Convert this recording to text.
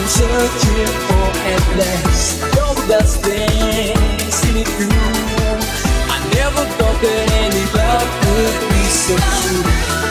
been searching for at last all the best things in it through. I never thought that anybody could be so true.